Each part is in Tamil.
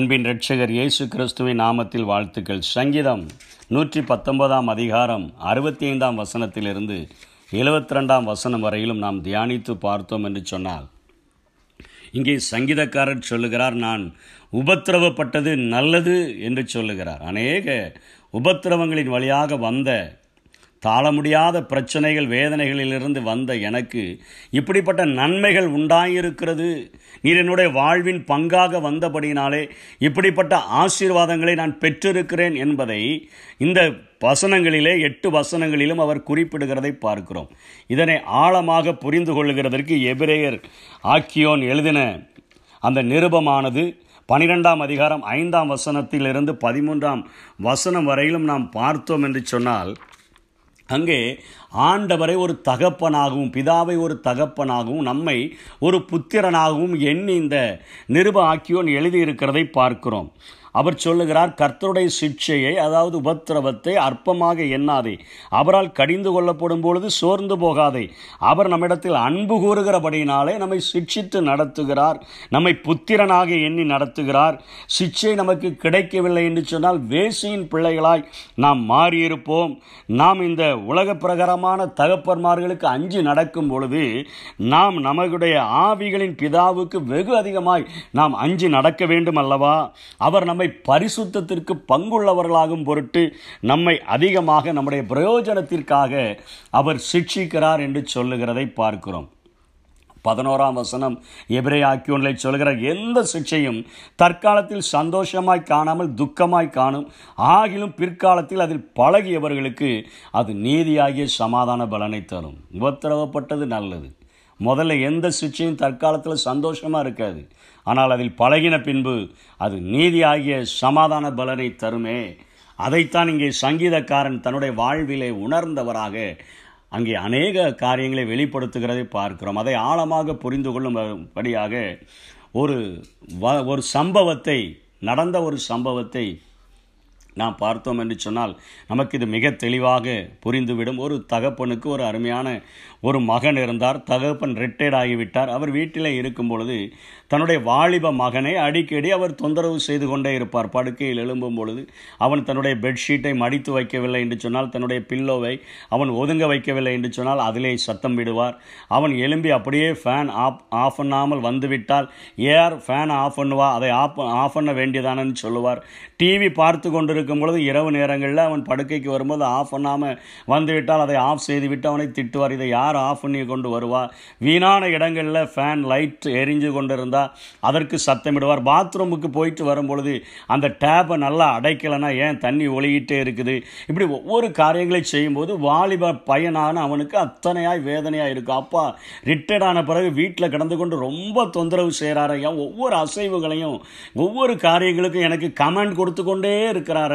அன்பின் ரட்சகர் இயேசு கிறிஸ்துவின் நாமத்தில் வாழ்த்துக்கள். சங்கீதம் நூற்றி பத்தொன்பதாம் அதிகாரம் அறுபத்தி ஐந்தாம் வசனத்திலிருந்து எழுபத்தி ரெண்டாம் வசனம் வரையிலும் நாம் தியானித்து பார்த்தோம் என்று சொன்னால் இங்கே சங்கீதக்காரர் சொல்லுகிறார் நான் உபத்திரவப்பட்டது நல்லது என்று சொல்லுகிறார். அநேக உபத்திரவங்களின் வழியாக வந்த தாள முடியாத பிரச்சனைகள் வேதனைகளிலிருந்து வந்த எனக்கு இப்படிப்பட்ட நன்மைகள் உண்டாயிருக்கிறது. நீர் என்னுடைய வாழ்வின் பங்காக வந்தபடினாலே இப்படிப்பட்ட ஆசீர்வாதங்களை நான் பெற்றிருக்கிறேன் என்பதை இந்த வசனங்களிலே எட்டு வசனங்களிலும் அவர் குறிப்பிடுகிறதை பார்க்கிறோம். இதனை ஆழமாக புரிந்து கொள்ளுகிறதற்கு எபிரேயர் ஆக்கியோன் எழுதின அந்த நிருபமானது பனிரெண்டாம் அதிகாரம் ஐந்தாம் வசனத்திலிருந்து பதிமூன்றாம் வசனம் வரையிலும் நாம் பார்த்தோம் என்று சொன்னால் அங்கே ஆண்டவரை ஒரு தகப்பனாகவும் பிதாவை ஒரு தகப்பனாகவும் நம்மை ஒரு புத்திரனாகவும் எண்ணி இந்த நிருப ஆக்கியோன் எழுதியிருக்கிறதை பார்க்கிறோம். அவர் சொல்லுகிறார் கர்த்தருடைய சிக்ஷையை அதாவது உபத்திரவத்தை அற்பமாக எண்ணாதே. அவரால் கடிந்து கொள்ளப்படும் பொழுது சோர்ந்து போகாதே. அவர் நம்மிடத்தில் அன்பு கூறுகிறபடியினாலே நம்மை சிக்ஷித்து நடத்துகிறார். நம்மை புத்திரனாக எண்ணி நடத்துகிறார். சிக்ஷை நமக்கு கிடைக்கவில்லை என்று சொன்னால் வேசியின் பிள்ளைகளாய் நாம் மாறியிருப்போம். நாம் இந்த உலக பிரகாரமான தகப்பன்மார்களுக்கு அஞ்சு நடக்கும் பொழுது நாம் நம்முடைய ஆவிகளின் பிதாவுக்கு வெகு அதிகமாய் நாம் அஞ்சு நடக்க வேண்டும் அல்லவா? அவர் நம்ம நம்மை பரிசுத்தத்திற்கு பங்குள்ளவர்களாகும் பொருட்டு நம்மை அதிகமாக நம்முடைய பிரயோஜனத்திற்காக அவர் சிக்ஷிக்கிறார் என்று சொல்லுகிறதை பார்க்கிறோம். பதினோராம் வசனம் எபிரே ஆக்கியோன்களை சொல்கிற எந்த சிக்ஷையும் தற்காலத்தில் சந்தோஷமாய் காணாமல் துக்கமாய் காணும் ஆகிலும் பிற்காலத்தில் அதில் பழகியவர்களுக்கு அது நீதியாகிய சமாதான பலனை தரும். உபத்திரவப்பட்டது நல்லது. முதல்ல எந்த சிக்ஷையும் தற்காலத்தில் சந்தோஷமாக இருக்காது. ஆனால் அதில் பழகின பின்பு அது நீதி ஆகிய சமாதான பலனை தருமே. அதைத்தான் இங்கே சங்கீதக்காரன் தன்னுடைய வாழ்விலே உணர்ந்தவராக அங்கே அநேக காரியங்களை வெளிப்படுத்துகிறதை பார்க்கிறோம். அதை ஆழமாக புரிந்து கொள்ளும்படியாக ஒரு வ ஒரு சம்பவத்தை நடந்த ஒரு சம்பவத்தை நாம் பார்த்தோம் என்று சொன்னால் நமக்கு இது மிக தெளிவாக புரிந்துவிடும். ஒரு தகப்பனுக்கு ஒரு அருமையான ஒரு மகன் இருந்தார். தகப்பன் ரிட்டையர்ட் ஆகிவிட்டார். அவர் வீட்டில் இருக்கும் பொழுது தன்னுடைய வாலிப மகனை அடிக்கடி அவர் தொந்தரவு செய்து கொண்டே இருப்பார். படுக்கையில் எழும்பும் பொழுது அவன் தன்னுடைய பெட்ஷீட்டை மடித்து வைக்கவில்லை என்று சொன்னால் தன்னுடைய பில்லோவை அவன் ஒதுங்க வைக்கவில்லை என்று சொன்னால் அதிலே சத்தம் விடுவார். அவன் எழும்பி அப்படியே ஃபேன் ஆஃப் ஆஃப் பண்ணாமல் வந்துவிட்டால் ஏஆர் ஃபேன் ஆஃப் பண்ணுவா? அதை ஆஃப் ஆஃப் பண்ண வேண்டியதானன்னு சொல்லுவார். டிவி பார்த்து கொண்டிருக்கும் பொழுது இரவு நேரங்களில் அவன் படுக்கைக்கு வரும்போது ஆஃப் பண்ணாமல் வந்துவிட்டால் அதை ஆஃப் செய்துவிட்டு அவனை திட்டுவார். இதை யார் ஆஃப் பண்ணி கொண்டு வருவா? வீணான இடங்களில் ஃபேன் லைட் எரிஞ்சு கொண்டு இருந்தால் அதற்கு சத்தமிடுவார். பாத்ரூமுக்கு போயிட்டு வரும்பொழுது அந்த டேப்பை நல்லா அடைக்கலைன்னா ஏன் தண்ணி ஒளியிட்டே இருக்குது? இப்படி ஒவ்வொரு காரியங்களை செய்யும்போது வாலிப பையனான அவனுக்கு அத்தனையாய் வேதனையாக இருக்கும். அப்பா ரிட்டையர்டான ஆன பிறகு வீட்டில் கிடந்து கொண்டு ரொம்ப தொந்தரவு செய்கிறாரையா ஒவ்வொரு அசைவுகளையும் ஒவ்வொரு காரியங்களுக்கும் எனக்கு கமெண்ட் கொடுத்து கொண்டே இருக்கிறார்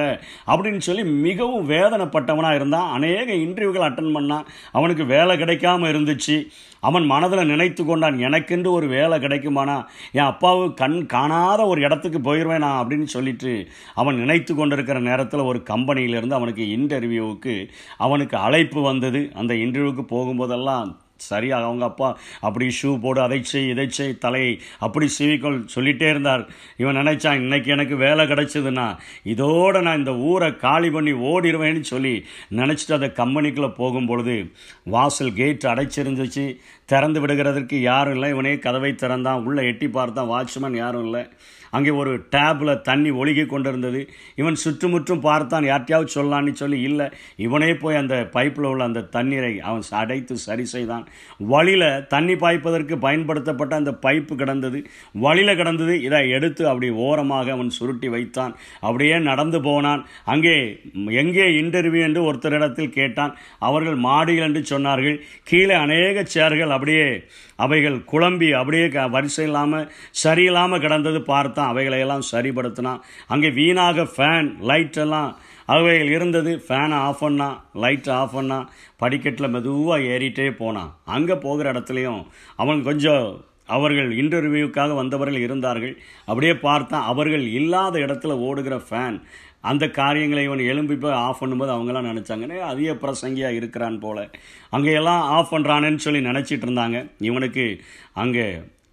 அப்படின்னு சொல்லி மிகவும் வேதனைப்பட்டவனாக இருந்தான். அநேக இன்டர்வியூகள் அட்டன் பண்ணான். அவனுக்கு வேலை கிடைக்காம இருந்துச்சு. அவன் மனதில் நினைத்து கொண்டான் எனக்கென்று ஒரு வேலை கிடைக்குமானா என் அப்பாவு கண் காணாத ஒரு இடத்துக்கு போயிடுவேனா அப்படின்னு சொல்லிட்டு அவன் நினைத்து கொண்டிருக்கிற நேரத்தில் ஒரு கம்பெனியிலிருந்து அவனுக்கு இன்டர்வியூவுக்கு அவனுக்கு அழைப்பு வந்தது. அந்த இன்டர்வியூவுக்கு போகும்போதெல்லாம் சரியா அவங்க அப்பா அப்படி ஷூ போடு அதை செய் இதை செய் தலையை அப்படி சிவிக்கொள் சொல்லிகிட்டே இருந்தார். இவன் நினைச்சான் இன்னைக்கு எனக்கு வேலை கிடைச்சதுன்னா இதோட நான் இந்த ஊரை காலி பண்ணி ஓடிடுவேன்னு சொல்லி நினச்சிட்டு அதை கம்பெனிக்குள்ளே போகும் பொழுது வாசல் கேட் அடைச்சிருந்துச்சு. திறந்து விடுகிறதற்கு யாரும் இல்லை. இவனே கதவை திறந்தான். உள்ளே எட்டி பார்த்தான். வாட்ச்மேன் யாரும் இல்லை. அங்கே ஒரு டேப்பில் தண்ணி ஒழுகி கொண்டிருந்தது. இவன் சுற்றுமுற்றும் பார்த்தான் யார்ட்டையாவது சொல்லலான்னு சொல்லி இல்லை இவனே போய் அந்த பைப்பில் உள்ள அந்த தண்ணீரை அவன் அடைத்து சரி செய்தான். வழியில் தண்ணி பாய்ப்பதற்கு பயன்படுத்தப்பட்ட அந்த பைப்பு கிடந்தது. வழியில் கிடந்தது இதை எடுத்து அப்படி ஓரமாக அவன் சுருட்டி வைத்தான். அப்படியே நடந்து போனான். அங்கே எங்கே இன்டர்வியூ என்று ஒருத்தரிடத்தில் கேட்டான். அவர்கள் மாடிகள் என்று சொன்னார்கள். கீழே அநேக சேர்கள் அப்படியே அவைகள் குழம்பி அப்படியே க வரிசை இல்லாமல் சரியில்லாமல் கிடந்தது பார்த்தான். அவைகளையெல்லாம் சரிப்படுத்தினான் அங்கே வீணாக ஃபேன் லைட் எல்லாம் அவைகள் இருந்தது. ஃபேனை ஆஃப் பண்ணா லைட்டை ஆஃப் பண்ணா படிக்கட்டில் மெதுவாக ஏறிட்டே போனான். அங்கே போகிற இடத்துலையும் அவன் கொஞ்சம் அவர்கள் இன்டர்வியூக்காக வந்தவர்கள் இருந்தார்கள். அப்படியே பார்த்தான். அவர்கள் இல்லாத இடத்துல ஓடுகிற ஃபேன் அந்த காரியங்களை இவன் எழும்பி போய் ஆஃப் பண்ணும்போது அவங்களாம் நினச்சாங்கன்னே அதிக பிரசங்கியாக இருக்கிறான் போல். அங்கேயெல்லாம் ஆஃப் பண்ணுறானேன்னு சொல்லி நினச்சிட்டு இருந்தாங்க. இவனுக்கு அங்கே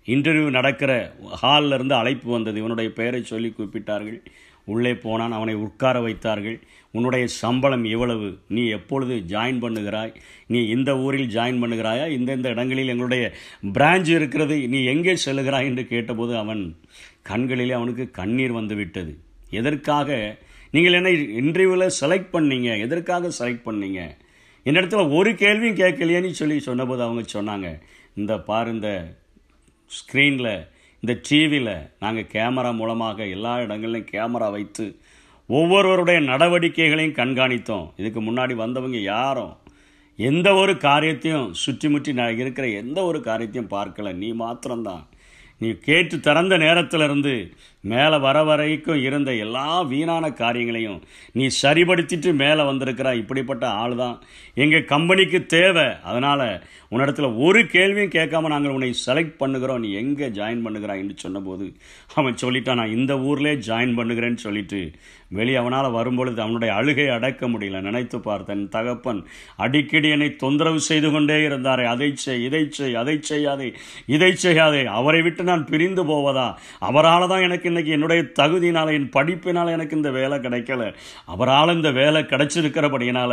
இன்டர்வியூ நடக்கிற ஹாலில் இருந்து அழைப்பு வந்தது. இவனுடைய பெயரை சொல்லி கூப்பிட்டார்கள். உள்ளே போனான். அவனை உட்கார வைத்தார்கள். உன்னுடைய சம்பளம் எவ்வளவு? நீ எப்பொழுது ஜாயின் பண்ணுகிறாய்? நீ இந்த ஊரில் ஜாயின் பண்ணுகிறாயா? இந்தந்த இடங்களில் எங்களுடைய பிரான்ச் இருக்கிறது. நீ எங்கே செல்லுகிறாய்? என்று கேட்டபோது அவன் கண்களிலே அவனுக்கு கண்ணீர் வந்துவிட்டது எதற்காக நீங்கள் என்னை இன்டர்வியூவில் செலக்ட் பண்ணீங்க? எதற்காக செலக்ட் பண்ணீங்க? என்னிடத்துல ஒரு கேள்வியும் கேட்கலையேன்னு சொல்லி சொன்னபோது அவங்க சொன்னாங்க இந்த பாரு இந்த ஸ்க்ரீனில் இந்த டிவியில் நாங்கள் கேமரா மூலமாக எல்லா இடங்கள்லையும் கேமரா வைத்து ஒவ்வொருவருடைய நடவடிக்கைகளையும் கண்காணித்தோம். இதுக்கு முன்னாடி வந்தவங்க யாரும் எந்த ஒரு காரியத்தையும் சுற்றி முற்றி நான் இருக்கிற எந்த ஒரு காரியத்தையும் பார்க்கல. நீ மாத்திரம்தான். நீ கேட்டு திறந்த நேரத்திலிருந்து மேலே வர வரைக்கும் இருந்த எல்லா வீணான காரியங்களையும் நீ சரிபடுத்திட்டு மேலே வந்திருக்கிறா இப்படிப்பட்ட ஆள் தான் எங்கள் கம்பெனிக்கு தேவை. அதனால் உன்னிடத்துல ஒரு கேள்வியும் கேட்காம நாங்கள் உன்னை செலக்ட் பண்ணுகிறோம். நீ எங்கே ஜாயின் பண்ணுகிறாய் என்று சொன்னபோது அவன் சொல்லிட்டான் நான் இந்த ஊர்லேயே ஜாயின் பண்ணுகிறேன்னு சொல்லிட்டு. வெளியே அவனால் வரும்பொழுது அவனுடைய அழுகை அடக்க முடியல. நினைத்து பார்த்தேன் தகப்பன் அடிக்கடி என்னை தொந்தரவு செய்து கொண்டே இருந்தாரே. அதை செய் இதை செய் அதை செய்யாதே இதை செய்யாதே. அவரை விட்டு நான் பிரிந்து போவதா? அவரால் தான் எனக்கு இன்னைக்கு என்னுடைய தகுதியினால் என் படிப்பினால் எனக்கு இந்த வேலை கிடைக்கல. அவரால் இந்த வேலை கிடைச்சிருக்கிறபடியினால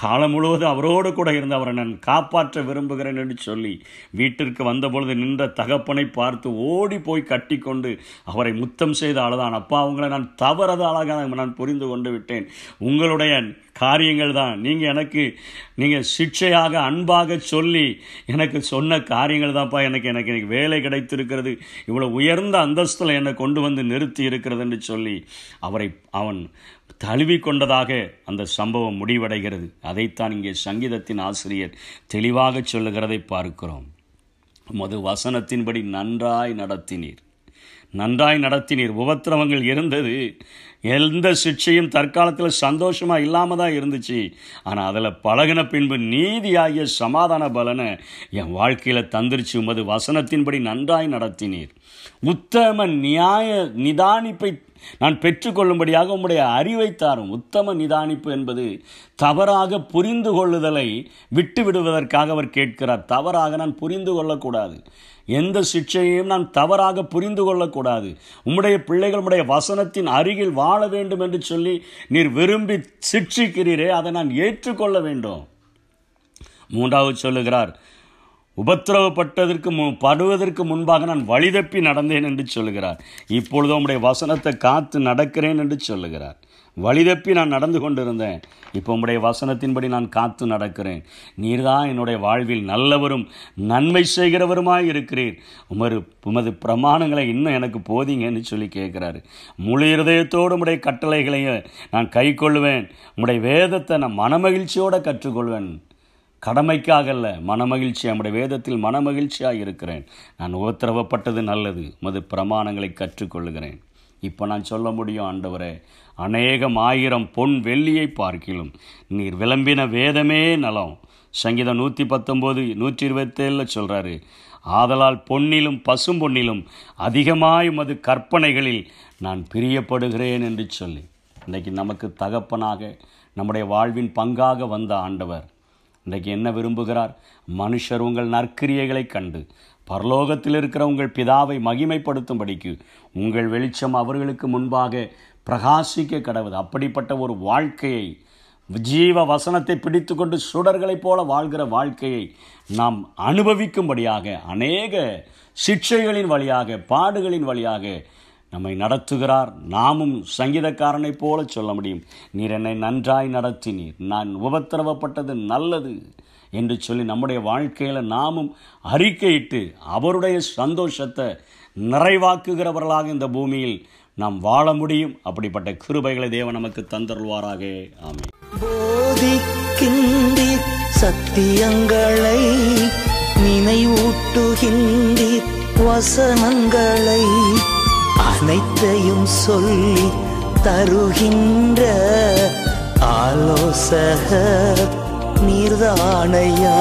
காலம் முழுவதும் அவரோடு கூட இருந்து அவரை நான் காப்பாற்ற விரும்புகிறேன் என்று சொல்லி வீட்டிற்கு வந்தபொழுது நின்ற தகப்பனை பார்த்து ஓடி போய் கட்டி கொண்டு அவரை முத்தம் செய்த ஆளுதான். அப்பா அவங்களை நான் தவறதாளாக நான் புரிந்து கொண்டு விட்டேன். உங்களுடைய காரியங்கள் தான் நீங்கள் எனக்கு நீங்கள் சிக்ஷையாக அன்பாக சொல்லி எனக்கு சொன்ன காரியங்கள் தான்ப்பா எனக்கு எனக்கு எனக்கு வேலை கிடைத்திருக்கிறது. இவ்வளோ உயர்ந்த அந்தஸ்தில் என்னை கொண்டு வந்து நிறுத்தி இருக்கிறது என்று சொல்லி அவரை அவன் தழுவி கொண்டதாக அந்த சம்பவம் முடிவடைகிறது. அதைத்தான் இங்கே சங்கீதத்தின் ஆசிரியர் தெளிவாக சொல்லுகிறதை பார்க்கிறோம். மது வசனத்தின்படி நன்றாய் நடத்தினீர். நன்றாய் நடத்தினீர். உபத்திரவங்கள் இருந்தது. எந்த சிக்ஷையும் தற்காலத்தில் சந்தோஷமாக இல்லாமல் தான் இருந்துச்சு. ஆனால் அதில் பழகின பின்பு நீதியாகிய சமாதான பலனை என் வாழ்க்கையில் தந்திருச்சு. உமது வசனத்தின்படி நன்றாய் நடத்தினீர். உத்தம நியாய நிதானிப்பை நான் பெற்றுக்கொள்ளும்படியாக உம்முடைய அறிவை தாரும். உத்தம நிதானிப்பு என்பது தவறாக புரிந்து கொள்ளுதலை விட்டு விடுவதற்காக அவர் கேட்கிறார். தவறாக நான் புரிந்து கொள்ளக்கூடாது. எந்த சிக்ஷையையும் நான் தவறாக புரிந்து கொள்ளக்கூடாது. உம்முடைய பிள்ளைகள் உடைய வசனத்தின் அருகில் வாழ வேண்டும் என்று சொல்லி நீர் விரும்பி சிக்ஷிக்கிறீரே அதை நான் ஏற்றுக்கொள்ள வேண்டும். மூன்றாவது சொல்லுகிறார் உபத்திரவப்பட்டதற்கு மு படுவதற்கு முன்பாக நான் வழிதப்பி நடந்தேன் என்று சொல்லுகிறார். இப்பொழுது உம்முடைய வசனத்தை காத்து நடக்கிறேன் என்று சொல்லுகிறார். வழிதப்பி நான் நடந்து கொண்டிருந்தேன். இப்போ உம்முடைய வசனத்தின்படி நான் காத்து நடக்கிறேன். நீர்தான் என்னுடைய வாழ்வில் நல்லவரும் நன்மை செய்கிறவருமாய் இருக்கிறீர். உமது உமது பிரமாணங்களை இன்னும் எனக்கு போதிங்கன்னு சொல்லி கேட்குறாரு. முழு இருதயத்தோடு உடைய கட்டளைகளையும் நான் கை கொள்வேன் உம்முடைய வேதத்தை நான் மனமகிழ்ச்சியோடு கற்றுக்கொள்வேன். கடமைக்காக அல்ல மனமகிழ்ச்சி நம்முடைய வேதத்தில் மனமகிழ்ச்சியாக இருக்கிறேன். நான் உபத்திரவப்பட்டது நல்லது மது பிரமாணங்களை கற்றுக்கொள்கிறேன் இப்போ நான் சொல்ல முடியும் ஆண்டவரே அநேகம் ஆயிரம் பொன் வெள்ளியை பார்க்கிலும் நீர் விளம்பின வேதமே நலம். சங்கீதம் நூற்றி பத்தொம்போது நூற்றி இருபத்தேழில் சொல்கிறாரு ஆதலால் பொன்னிலும் பசும் பொன்னிலும் அதிகமாய் மது கற்பனைகளில் நான் பிரியப்படுகிறேன் என்று சொல்லி. இன்றைக்கு நமக்கு தகப்பனாக நம்முடைய வாழ்வின் பங்காக வந்த ஆண்டவர் இன்றைக்கு என்ன விரும்புகிறார்? மனுஷர் உங்கள் நற்கிரியைகளை கண்டு பரலோகத்தில் இருக்கிற உங்கள் பிதாவை மகிமைப்படுத்தும்படிக்கு உங்கள் வெளிச்சம் அவர்களுக்கு முன்பாக பிரகாசிக்க கடவுது. அப்படிப்பட்ட ஒரு வாழ்க்கையை ஜீவ வசனத்தை பிடித்து கொண்டு சுடர்களைப் போல வாழ்கிற வாழ்க்கையை நாம் அனுபவிக்கும்படியாக அநேக சிக்ஷைகளின் வழியாக பாடுகளின் வழியாக நம்மை நடத்துகிறார். நாமும் சங்கீதக்காரனைப் போல சொல்ல முடியும். நீர் என்னை நன்றாய் நடத்தினீர். நான் உபத்திரவப்பட்டது நல்லது என்று சொல்லி நம்முடைய வாழ்க்கையில் நாமும் அறிக்கையிட்டு அவருடைய சந்தோஷத்தை நிறைவாக்குகிறவர்களாக இந்த பூமியில் நாம் வாழ முடியும். அப்படிப்பட்ட கிருபைகளை தேவன் நமக்கு தந்தருள்வாராக. ஆமே போதிக்கின்றீர் சத்தியங்களை நினைவூட்டுகின்றீர் வசனங்களை அனைத்தையும் சொல்லி தருகின்ற ஆலோசகர் நீர்தானையா?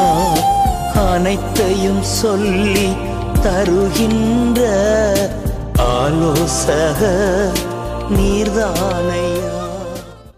அனைத்தையும் சொல்லி தருகின்ற ஆலோசகர் நீர்தானையா?